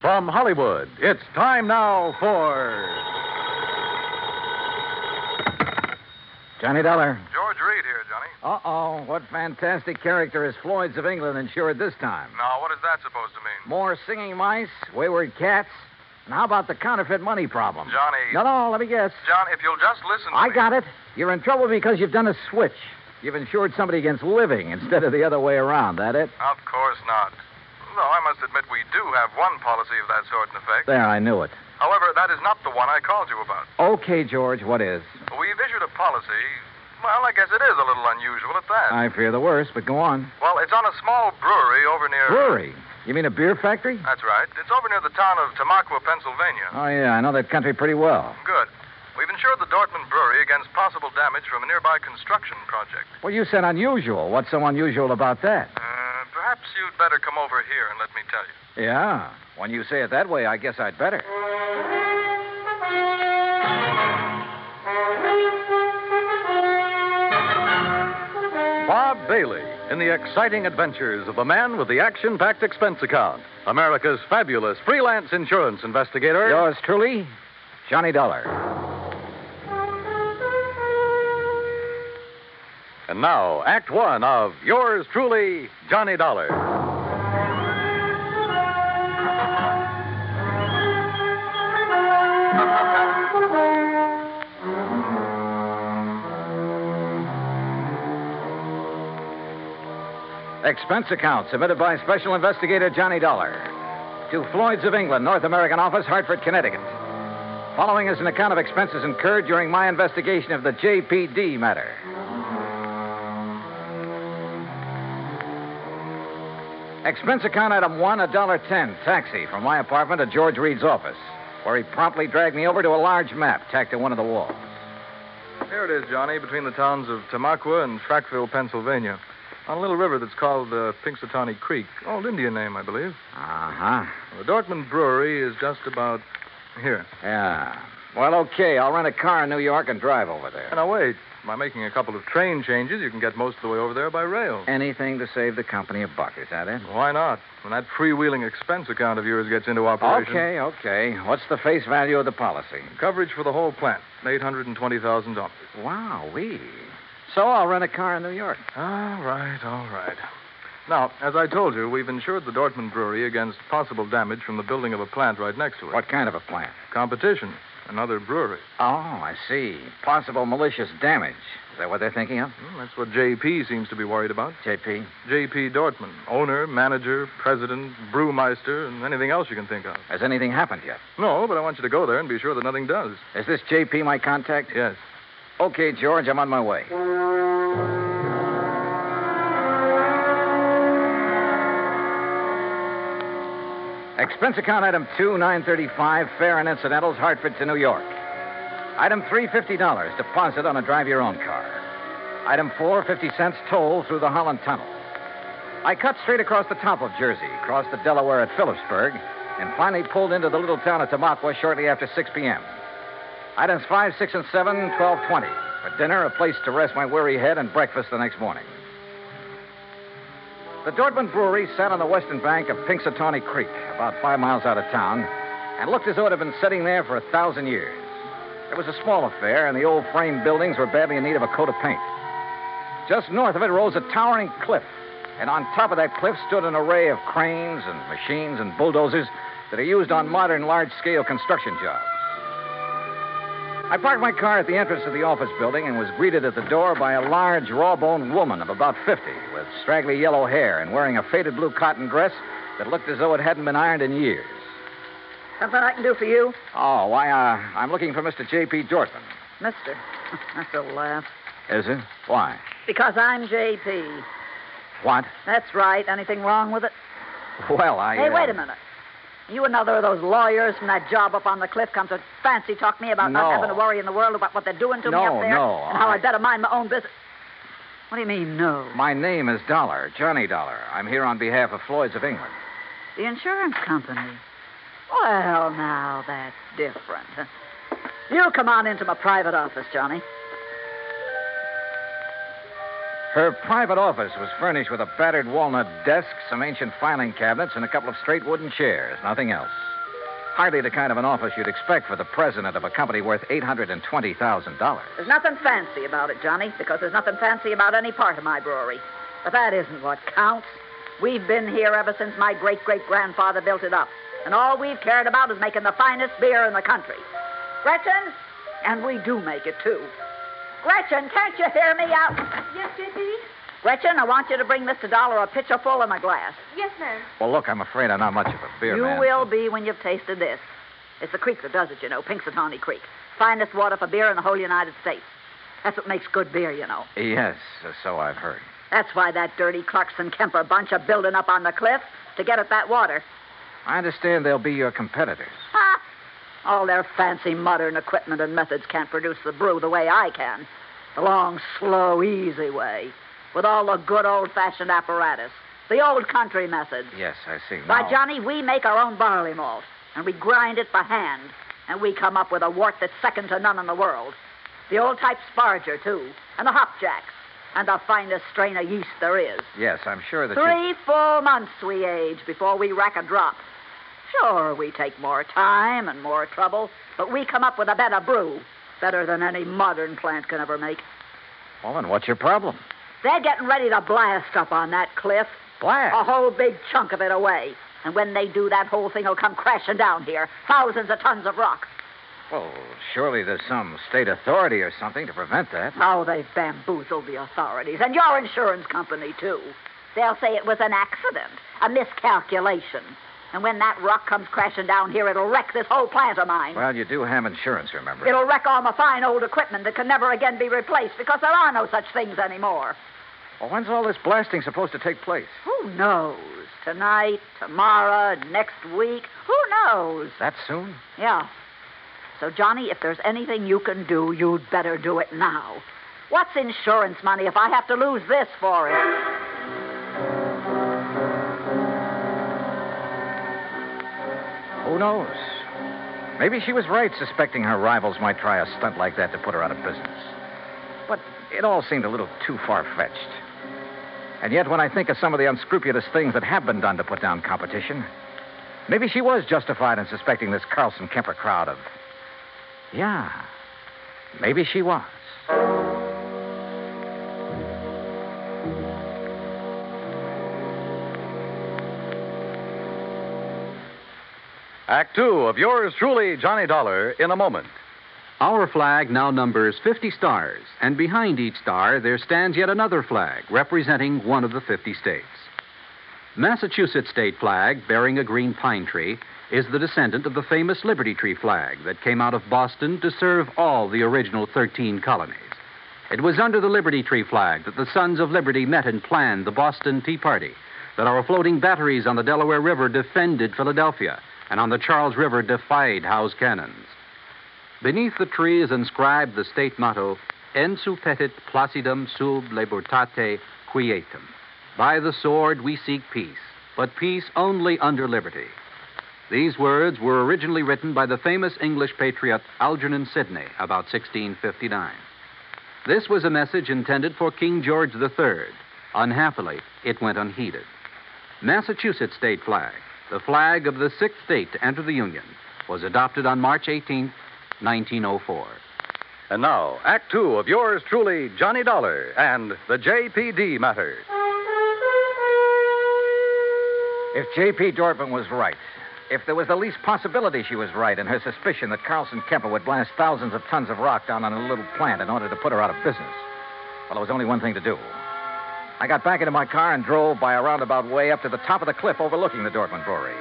From Hollywood, it's time now for. Johnny Dollar. George Reed here, Johnny. Uh oh. What fantastic character is Floyd's of England insured this time? Now, what is that supposed to mean? More singing mice, wayward cats, and how about the counterfeit money problem? Johnny. No, no, let me guess. John, if you'll just listen to I me. got it. You're in trouble because you've done a switch. You've insured somebody against living instead of the other way around. That it? Of course not. Though I must admit we do have one policy of that sort in effect. There, I knew it. However, that is not the one I called you about. Okay, George, what is? We've issued a policy. Well, I guess it is a little unusual at that. I fear the worst, but go on. Well, it's on a small brewery over near. Brewery? You mean a beer factory? That's right. It's over near the town of Tamaqua, Pennsylvania. Oh, yeah, I know that country pretty well. Good. We've insured the Dortmund Brewery against possible damage from a nearby construction project. Well, you said unusual. What's so unusual about that? Uh, perhaps you'd better come over here and let me tell you. Yeah. When you say it that way, I guess I'd better. Bob Bailey in the exciting adventures of the man with the action packed expense account. America's fabulous freelance insurance investigator. Yours truly, Johnny Dollar. And now, Act One of yours truly, Johnny Dollar. Expense account submitted by Special Investigator Johnny Dollar to Floyd's of England, North American Office, Hartford, Connecticut. Following is an account of expenses incurred during my investigation of the JPD matter. Expense account item one, a dollar ten, taxi from my apartment to George Reed's office, where he promptly dragged me over to a large map tacked to one of the walls. Here it is, Johnny, between the towns of Tamaqua and Frackville, Pennsylvania. On a little river that's called uh, Pinxatawney Creek. Old Indian name, I believe. Uh huh. The Dortmund Brewery is just about here. Yeah. Well, okay. I'll rent a car in New York and drive over there. Now, wait. By making a couple of train changes, you can get most of the way over there by rail. Anything to save the company a buck, is that it? Why not? When that freewheeling expense account of yours gets into operation. Okay, okay. What's the face value of the policy? Coverage for the whole plant, $820,000. Wow, we. So I'll rent a car in New York. All right, all right. Now, as I told you, we've insured the Dortmund Brewery against possible damage from the building of a plant right next to it. What kind of a plant? Competition. Another brewery. Oh, I see. Possible malicious damage. Is that what they're thinking of? That's what JP seems to be worried about. JP? JP Dortmund, owner, manager, president, brewmeister, and anything else you can think of. Has anything happened yet? No, but I want you to go there and be sure that nothing does. Is this JP my contact? Yes. Okay, George, I'm on my way. Expense account item two, nine thirty-five, fare and incidentals, Hartford to New York. Item three, fifty dollars, deposit on a drive-your-own car. Item four, fifty cents toll through the Holland Tunnel. I cut straight across the top of Jersey, crossed the Delaware at Phillipsburg, and finally pulled into the little town of Tamaqua shortly after 6 p.m. Items 5, 6, and 7, 12, 20. For dinner, a place to rest my weary head, and breakfast the next morning. The Dortmund Brewery sat on the western bank of Pinxatawney Creek, about five miles out of town, and looked as though it had been sitting there for a thousand years. It was a small affair, and the old frame buildings were badly in need of a coat of paint. Just north of it rose a towering cliff, and on top of that cliff stood an array of cranes and machines and bulldozers that are used on modern large scale construction jobs. I parked my car at the entrance to the office building and was greeted at the door by a large, raw boned woman of about 50 with straggly yellow hair and wearing a faded blue cotton dress that looked as though it hadn't been ironed in years. Something I can do for you? Oh, why, uh, I'm looking for Mr. J.P. Dortmund. Mister. That's a laugh. Is it? Why? Because I'm JP. What? That's right. Anything wrong with it? Well, I. Hey, uh, wait a minute. You another of those lawyers from that job up on the cliff come to fancy talk me about No. not having to worry in the world about what they're doing to me up there no, and how I- I better mind my own business. What do you mean, no? My name is Dollar, Johnny Dollar. I'm here on behalf of Floyd's of England. The insurance company. Well, now that's different. You come on into my private office, Johnny. Her private office was furnished with a battered walnut desk, some ancient filing cabinets, and a couple of straight wooden chairs. Nothing else. Hardly the kind of an office you'd expect for the president of a company worth $820,000. There's nothing fancy about it, Johnny, because there's nothing fancy about any part of my brewery. But that isn't what counts. We've been here ever since my great great grandfather built it up. And all we've cared about is making the finest beer in the country. Gretchen? And we do make it, too. Gretchen, can't you hear me out? Yes, J.P.? Gretchen, I want you to bring Mr. Dollar a pitcher full and a glass. Yes, ma'am. Well, look, I'm afraid I'm not much of a beer you man. will be when you've tasted this. It's the creek that does it, you know, Pinxatawney Creek. Finest water for beer in the whole United States. That's what makes good beer, you know. Yes, so I've heard. That's why that dirty Carlson Kemper bunch are building up on the cliff to get at that water. I understand they'll be your competitors. Ha! All their fancy modern equipment and methods can't produce the brew the way I can. The long, slow, easy way. With all the good old fashioned apparatus. The old country methods. Yes, I see. Why, Now- Johnny, we make our own barley malt, and we grind it by hand, and we come up with a wort that's second to none in the world. The old type Sparger, too, and the hopjacks, and the finest strain of yeast there is. Yes, I'm sure that you... Three full months we age before we rack a drop. Sure, we take more time and more trouble, but we come up with a better brew, better than any modern plant can ever make. Well, then what's your problem? They're getting ready to blast up on that cliff. Blast. A whole big chunk of it away. And when they do, that whole thing will come crashing down here. Thousands of tons of rock. Well, surely there's some state authority or something to prevent that. Oh, they've bamboozled the authorities. And your insurance company, too. They'll say it was an accident, a miscalculation. And when that rock comes crashing down here, it'll wreck this whole plant of mine. Well, you do have insurance, remember? It'll wreck all my fine old equipment that can never again be replaced because there are no such things anymore. Well, when's all this blasting supposed to take place? Who knows? Tonight, tomorrow, next week. Who knows? That soon? Yeah. So, Johnny, if there's anything you can do, you'd better do it now. What's insurance money if I have to lose this for it? Who knows? Maybe she was right suspecting her rivals might try a stunt like that to put her out of business. But it all seemed a little too far fetched. And yet, when I think of some of the unscrupulous things that have been done to put down competition, maybe she was justified in suspecting this Carlson Kemper crowd of. Yeah, maybe she was. Act two of yours truly, Johnny Dollar, in a moment. Our flag now numbers 50 stars, and behind each star there stands yet another flag representing one of the 50 states. Massachusetts state flag, bearing a green pine tree, is the descendant of the famous Liberty Tree flag that came out of Boston to serve all the original 13 colonies. It was under the Liberty Tree flag that the Sons of Liberty met and planned the Boston Tea Party, that our floating batteries on the Delaware River defended Philadelphia, and on the Charles River defied Howe's cannons. Beneath the tree is inscribed the state motto, Ense petit placidam sub libertate quietem. By the sword we seek peace, but peace only under liberty. These words were originally written by the famous English patriot Algernon Sidney about 1659. This was a message intended for King George III. Unhappily, it went unheeded. Massachusetts state flag, the flag of the sixth state to enter the Union, was adopted on March 18, 1904. And now, Act two of yours truly, Johnny Dollar, and the JPD matter. If J.P. Dortmund was right, if there was the least possibility she was right in her suspicion that Carlson Kemper would blast thousands of tons of rock down on a little plant in order to put her out of business, well, there was only one thing to do. I got back into my car and drove by a roundabout way up to the top of the cliff overlooking the Dortmund Brewery.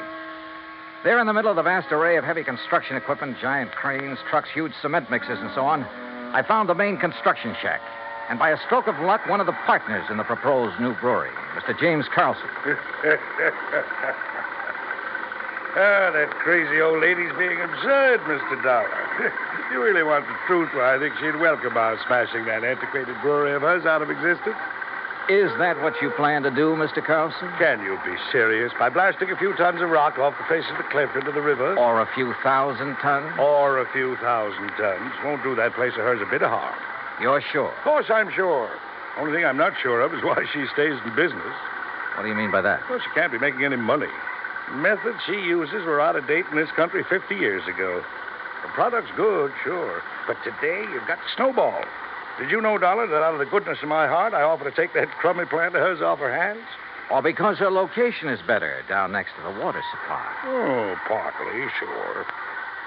There, in the middle of the vast array of heavy construction equipment, giant cranes, trucks, huge cement mixers, and so on, I found the main construction shack. And by a stroke of luck, one of the partners in the proposed new brewery, Mr. James Carlson. Ah, that crazy old lady's being absurd, Mr. Dollar. if you really want the truth, well, I think she'd welcome our smashing that antiquated brewery of hers out of existence. Is that what you plan to do, Mr. Carlson? Can you be serious? By blasting a few tons of rock off the face of the cliff into the river? Or a few thousand tons? Or a few thousand tons. Won't do that place of hers a bit of harm. You're sure? Of course, I'm sure. Only thing I'm not sure of is why she stays in business. What do you mean by that? Well, she can't be making any money. Methods she uses were out of date in this country 50 years ago. The product's good, sure. But today, you've got snowball. Did you know, Dollar, that out of the goodness of my heart, I offer to take that crummy plant of hers off her hands? Or because her location is better down next to the water supply. Oh, partly, sure.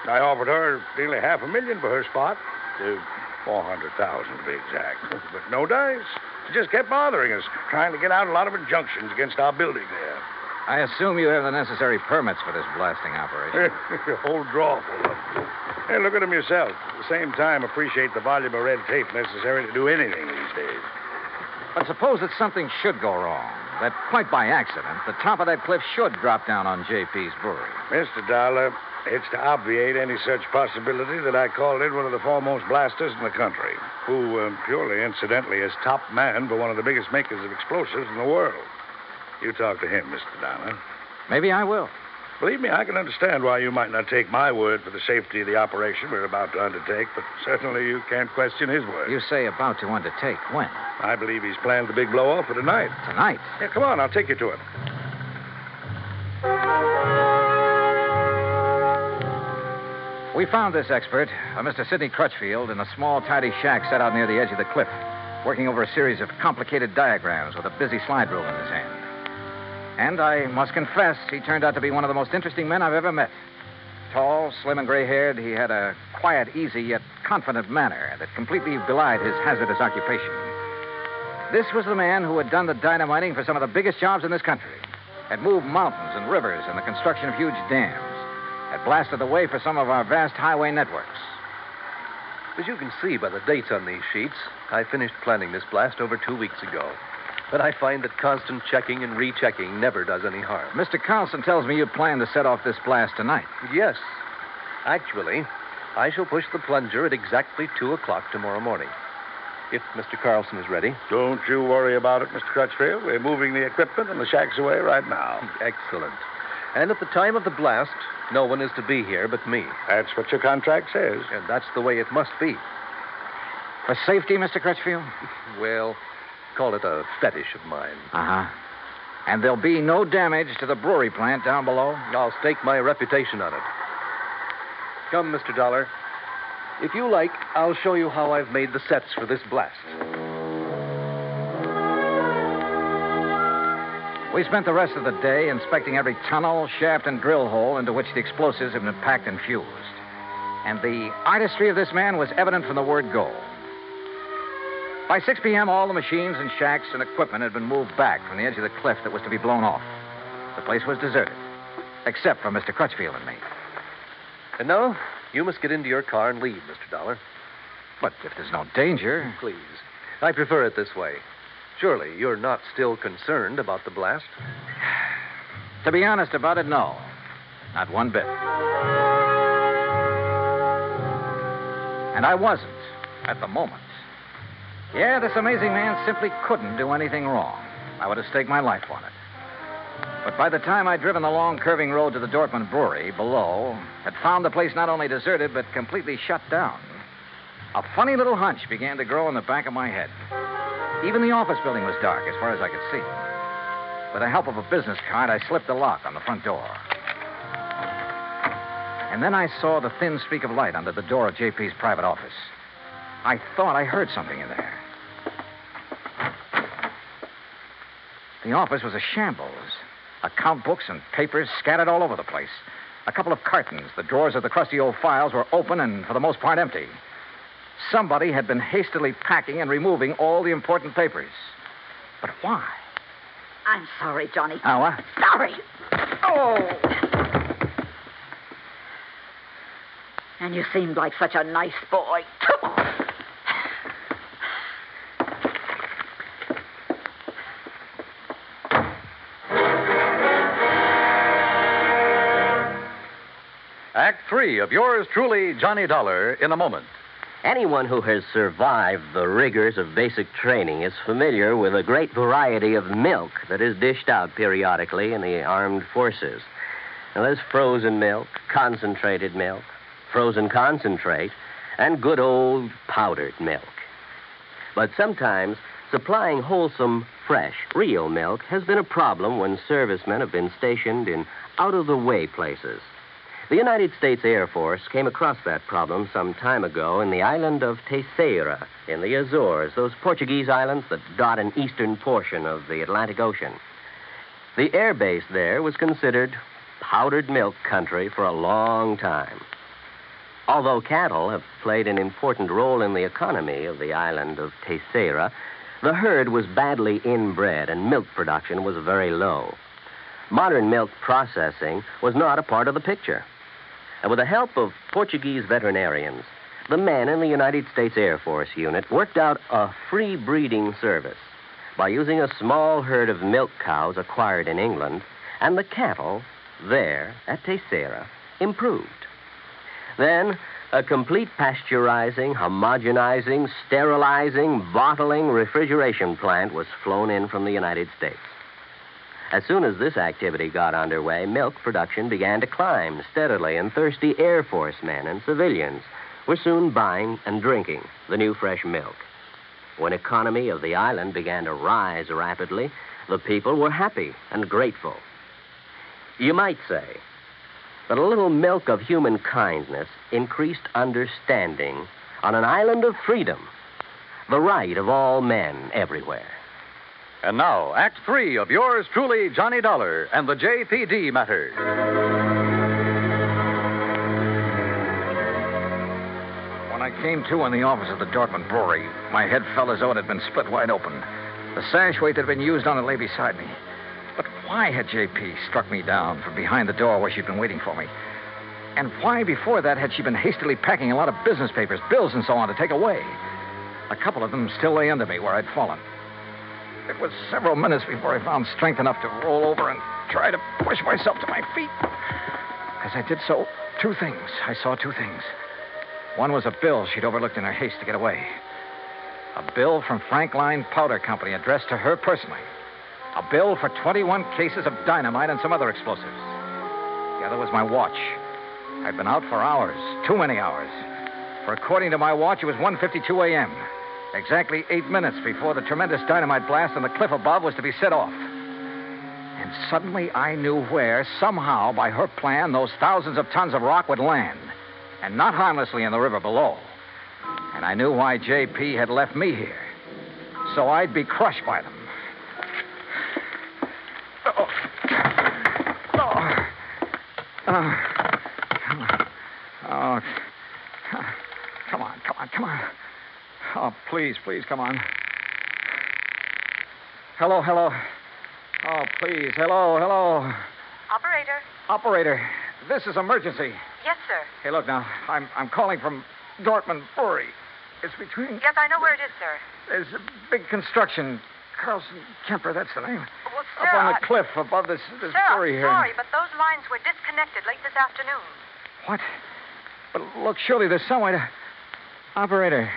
I offered her nearly half a million for her spot. Uh, 400,000 to be exact. But no dice. She just kept bothering us, trying to get out a lot of injunctions against our building there. I assume you have the necessary permits for this blasting operation. a whole drawer full of them. Hey, look at them yourself. At the same time, appreciate the volume of red tape necessary to do anything these days. But suppose that something should go wrong. That quite by accident, the top of that cliff should drop down on JP's brewery. Mr. Dollar, it's to obviate any such possibility that I called in one of the foremost blasters in the country, who, uh, purely incidentally, is top man for one of the biggest makers of explosives in the world. You talk to him, Mr. Dollar. Maybe I will. Believe me, I can understand why you might not take my word for the safety of the operation we're about to undertake, but certainly you can't question his word. You say about to undertake. When? I believe he's planned the big blow off for tonight. Tonight? Yeah, come on, I'll take you to him. We found this expert, uh, a Mr. Sidney Crutchfield, in a small, tidy shack set out near the edge of the cliff, working over a series of complicated diagrams with a busy slide rule in his hand. And I must confess, he turned out to be one of the most interesting men I've ever met. Tall, slim, and gray haired, he had a quiet, easy, yet confident manner that completely belied his hazardous occupation. This was the man who had done the dynamiting for some of the biggest jobs in this country, had moved mountains and rivers in the construction of huge dams, had blasted the way for some of our vast highway networks. As you can see by the dates on these sheets, I finished planning this blast over two weeks ago. But I find that constant checking and rechecking never does any harm. Mr. Carlson tells me you plan to set off this blast tonight. Yes. Actually, I shall push the plunger at exactly 2 o'clock tomorrow morning. If Mr. Carlson is ready. Don't you worry about it, Mr. Crutchfield. We're moving the equipment and the shacks away right now. Excellent. And at the time of the blast, no one is to be here but me. That's what your contract says. And that's the way it must be. For safety, Mr. Crutchfield? Well, call it a fetish of mine. Uh huh. And there'll be no damage to the brewery plant down below? I'll stake my reputation on it. Come, Mr. Dollar. If you like, I'll show you how I've made the sets for this blast. We spent the rest of the day inspecting every tunnel, shaft, and drill hole into which the explosives had been packed and fused. And the artistry of this man was evident from the word go. By 6 p.m., all the machines and shacks and equipment had been moved back from the edge of the cliff that was to be blown off. The place was deserted, except for Mr. Crutchfield and me. And now, you must get into your car and leave, Mr. Dollar. But if there's no danger. Please. I prefer it this way. Surely you're not still concerned about the blast? To be honest about it, no. Not one bit. And I wasn't at the moment. Yeah, this amazing man simply couldn't do anything wrong. I would have staked my life on it. But by the time I'd driven the long, curving road to the Dortmund Brewery below, had found the place not only deserted, but completely shut down, a funny little hunch began to grow in the back of my head. Even the office building was dark as far as I could see. With the help of a business card, I slipped the lock on the front door. And then I saw the thin streak of light under the door of JP's private office. I thought I heard something in there. The office was a shambles. Account books and papers scattered all over the place. A couple of cartons. The drawers of the crusty old files were open and, for the most part, empty. Somebody had been hastily packing and removing all the important papers. But why? I'm sorry, Johnny. Oh, what? Sorry. Oh. And you seemed like such a nice boy. Three of yours truly, Johnny Dollar, in a moment. Anyone who has survived the rigors of basic training is familiar with a great variety of milk that is dished out periodically in the armed forces. Now, there's frozen milk, concentrated milk, frozen concentrate, and good old powdered milk. But sometimes Supplying wholesome, fresh, real milk has been a problem when servicemen have been stationed in out of the way places. The United States Air Force came across that problem some time ago in the island of Terceira in the Azores, those Portuguese islands that dot an eastern portion of the Atlantic Ocean. The air base there was considered powdered milk country for a long time. Although cattle have played an important role in the economy of the island of Terceira, the herd was badly inbred and milk production was very low. Modern milk processing was not a part of the picture. And with the help of Portuguese veterinarians, the men in the United States Air Force unit worked out a free breeding service by using a small herd of milk cows acquired in England and the cattle there at Terceira improved. Then a complete pasteurizing, homogenizing, sterilizing, bottling, refrigeration plant was flown in from the United States. As soon as this activity got underway, milk production began to climb steadily, and thirsty Air Force men and civilians were soon buying and drinking the new fresh milk. When economy of the island began to rise rapidly, the people were happy and grateful. You might say that a little milk of human kindness increased understanding on an island of freedom, the right of all men everywhere. And now, Act Three of yours truly, Johnny Dollar, and the JPD matter. When I came to in the office of the Dortmund Brewery, my head felt as though it had been split wide open. The sash weight that had been used on it lay beside me. But why had J.P. struck me down from behind the door where she'd been waiting for me? And why, before that, had she been hastily packing a lot of business papers, bills, and so on to take away? A couple of them still lay under me where I'd fallen. It was several minutes before I found strength enough to roll over and try to push myself to my feet. As I did so, two things. I saw two things. One was a bill she'd overlooked in her haste to get away. A bill from Frankline Powder Company addressed to her personally. A bill for 21 cases of dynamite and some other explosives. The other was my watch. I'd been out for hours, too many hours. For according to my watch, it was 1.52 a.m., exactly eight minutes before the tremendous dynamite blast on the cliff above was to be set off. And suddenly I knew where, somehow, by her plan, those thousands of tons of rock would land, and not harmlessly in the river below. And I knew why J.P. had left me here. So I'd be crushed by them. Oh. Oh. Oh. Come on. Oh. Come on, come on, come on. Oh, please, please, come on. Hello, hello. Oh, please. Hello, hello. Operator. Operator, this is emergency. Yes, sir. Hey, look now. I'm I'm calling from Dortmund Brewery. It's between. Yes, I know where it is, sir. There's a big construction. Carlson Kemper, that's the name. Well, sir, Up on the I- cliff above this this Sir, I'm here. sorry, but those lines were disconnected late this afternoon. What? But look, surely there's some way to. Operator.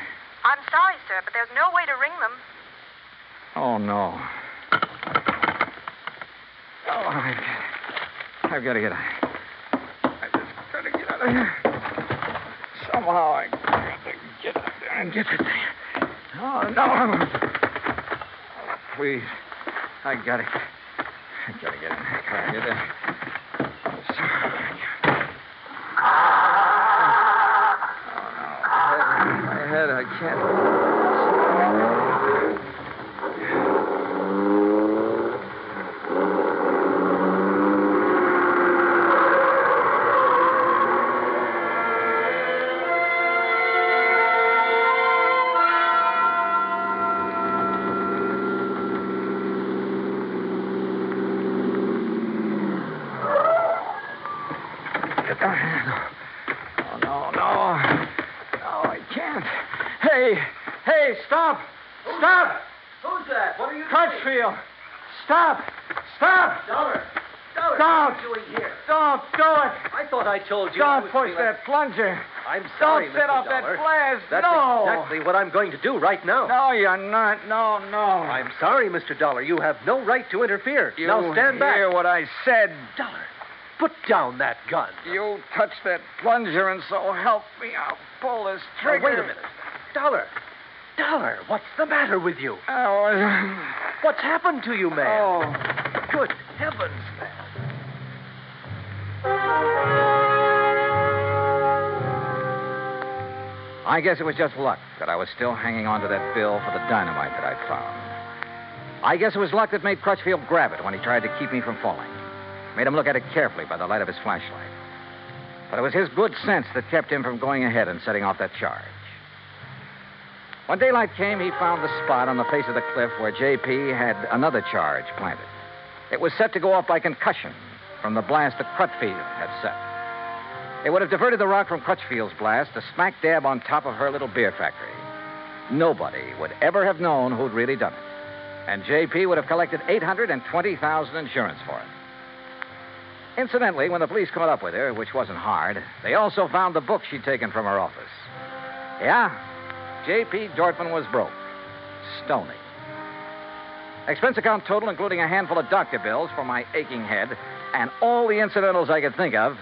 I'm sorry, sir, but there's no way to ring them. Oh no. Oh, I've got, I've got to get. out. I just got to get out of here. Somehow I got to get out there and get it. Oh no! Oh, please, I got to. I got to get in. Got to get in. My head, I can't. Oh, no, no. No, I can't. Hey, stop. Stop. Who's that? What are you Crutchfield. Stop. Stop. Dollar. Dollar. Don't. What are you doing here? Don't do it. I thought I told you. Don't push that plunger. I'm sorry, Don't set Mr. off that Dollar. blast. That's no. exactly what I'm going to do right now. No, you're not. No, no. I'm sorry, Mr. Dollar. You have no right to interfere. You now stand back. hear what I said. Dollar, put down that gun. You touch that plunger, and so help me, I'll pull this Now, trigger. wait a minute. Dollar, Dollar, what's the matter with you? Oh, What's happened to you, man? oh. Good heavens, man. I guess it was just luck that I was still hanging on to that bill for the dynamite that I'd found. I guess it was luck that made Crutchfield grab it when he tried to keep me from falling. Made him look at it carefully by the light of his flashlight. But it was his good sense that kept him from going ahead and setting off that charge. When daylight came, he found the spot on the face of the cliff where J.P. had another charge planted. It was set to go off by concussion from the blast that Crutchfield had set. It would have diverted the rock from Crutchfield's blast to smack dab on top of her little beer factory. Nobody would ever have known who'd really done it. And J.P. would have collected 820000 insurance for it. Incidentally, when the police caught up with her, which wasn't hard, they also found the book she'd taken from her office. Yeah, J.P. Dortmund was broke. Stony. Expense account total, including a handful of doctor bills for my aching head and all the incidentals I could think of,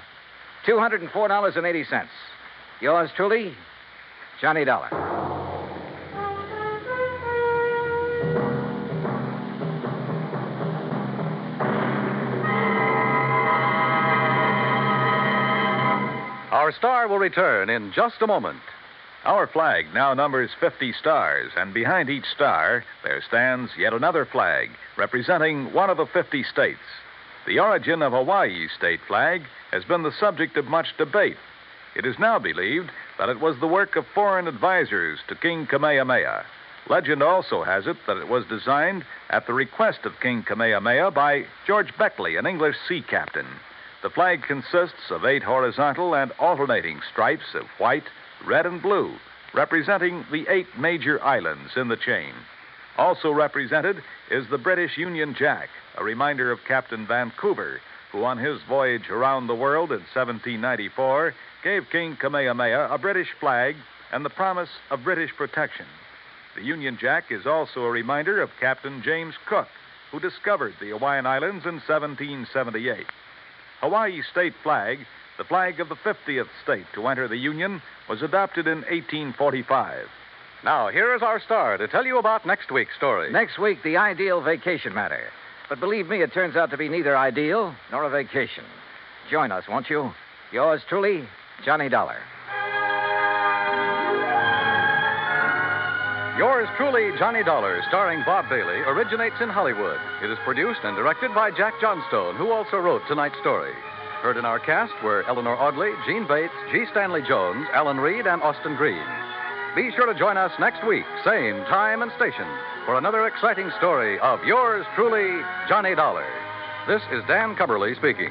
$204.80. Yours truly, Johnny Dollar. Our star will return in just a moment. Our flag now numbers 50 stars, and behind each star there stands yet another flag representing one of the 50 states. The origin of Hawaii's state flag has been the subject of much debate. It is now believed that it was the work of foreign advisors to King Kamehameha. Legend also has it that it was designed at the request of King Kamehameha by George Beckley, an English sea captain. The flag consists of eight horizontal and alternating stripes of white, red, and blue, representing the eight major islands in the chain. Also represented is the British Union Jack, a reminder of Captain Vancouver, who on his voyage around the world in 1794 gave King Kamehameha a British flag and the promise of British protection. The Union Jack is also a reminder of Captain James Cook, who discovered the Hawaiian Islands in 1778. Hawaii's state flag, the flag of the 50th state to enter the Union, was adopted in 1845. Now, here is our star to tell you about next week's story. Next week, the ideal vacation matter. But believe me, it turns out to be neither ideal nor a vacation. Join us, won't you? Yours truly, Johnny Dollar. Yours truly, Johnny Dollar, starring Bob Bailey, originates in Hollywood. It is produced and directed by Jack Johnstone, who also wrote tonight's story. Heard in our cast were Eleanor Audley, Jeanne Bates, G. Stanley Jones, Alan Reed, and Austin Green. Be sure to join us next week, same time and station, for another exciting story of yours truly, Johnny Dollar. This is Dan Cubberly speaking.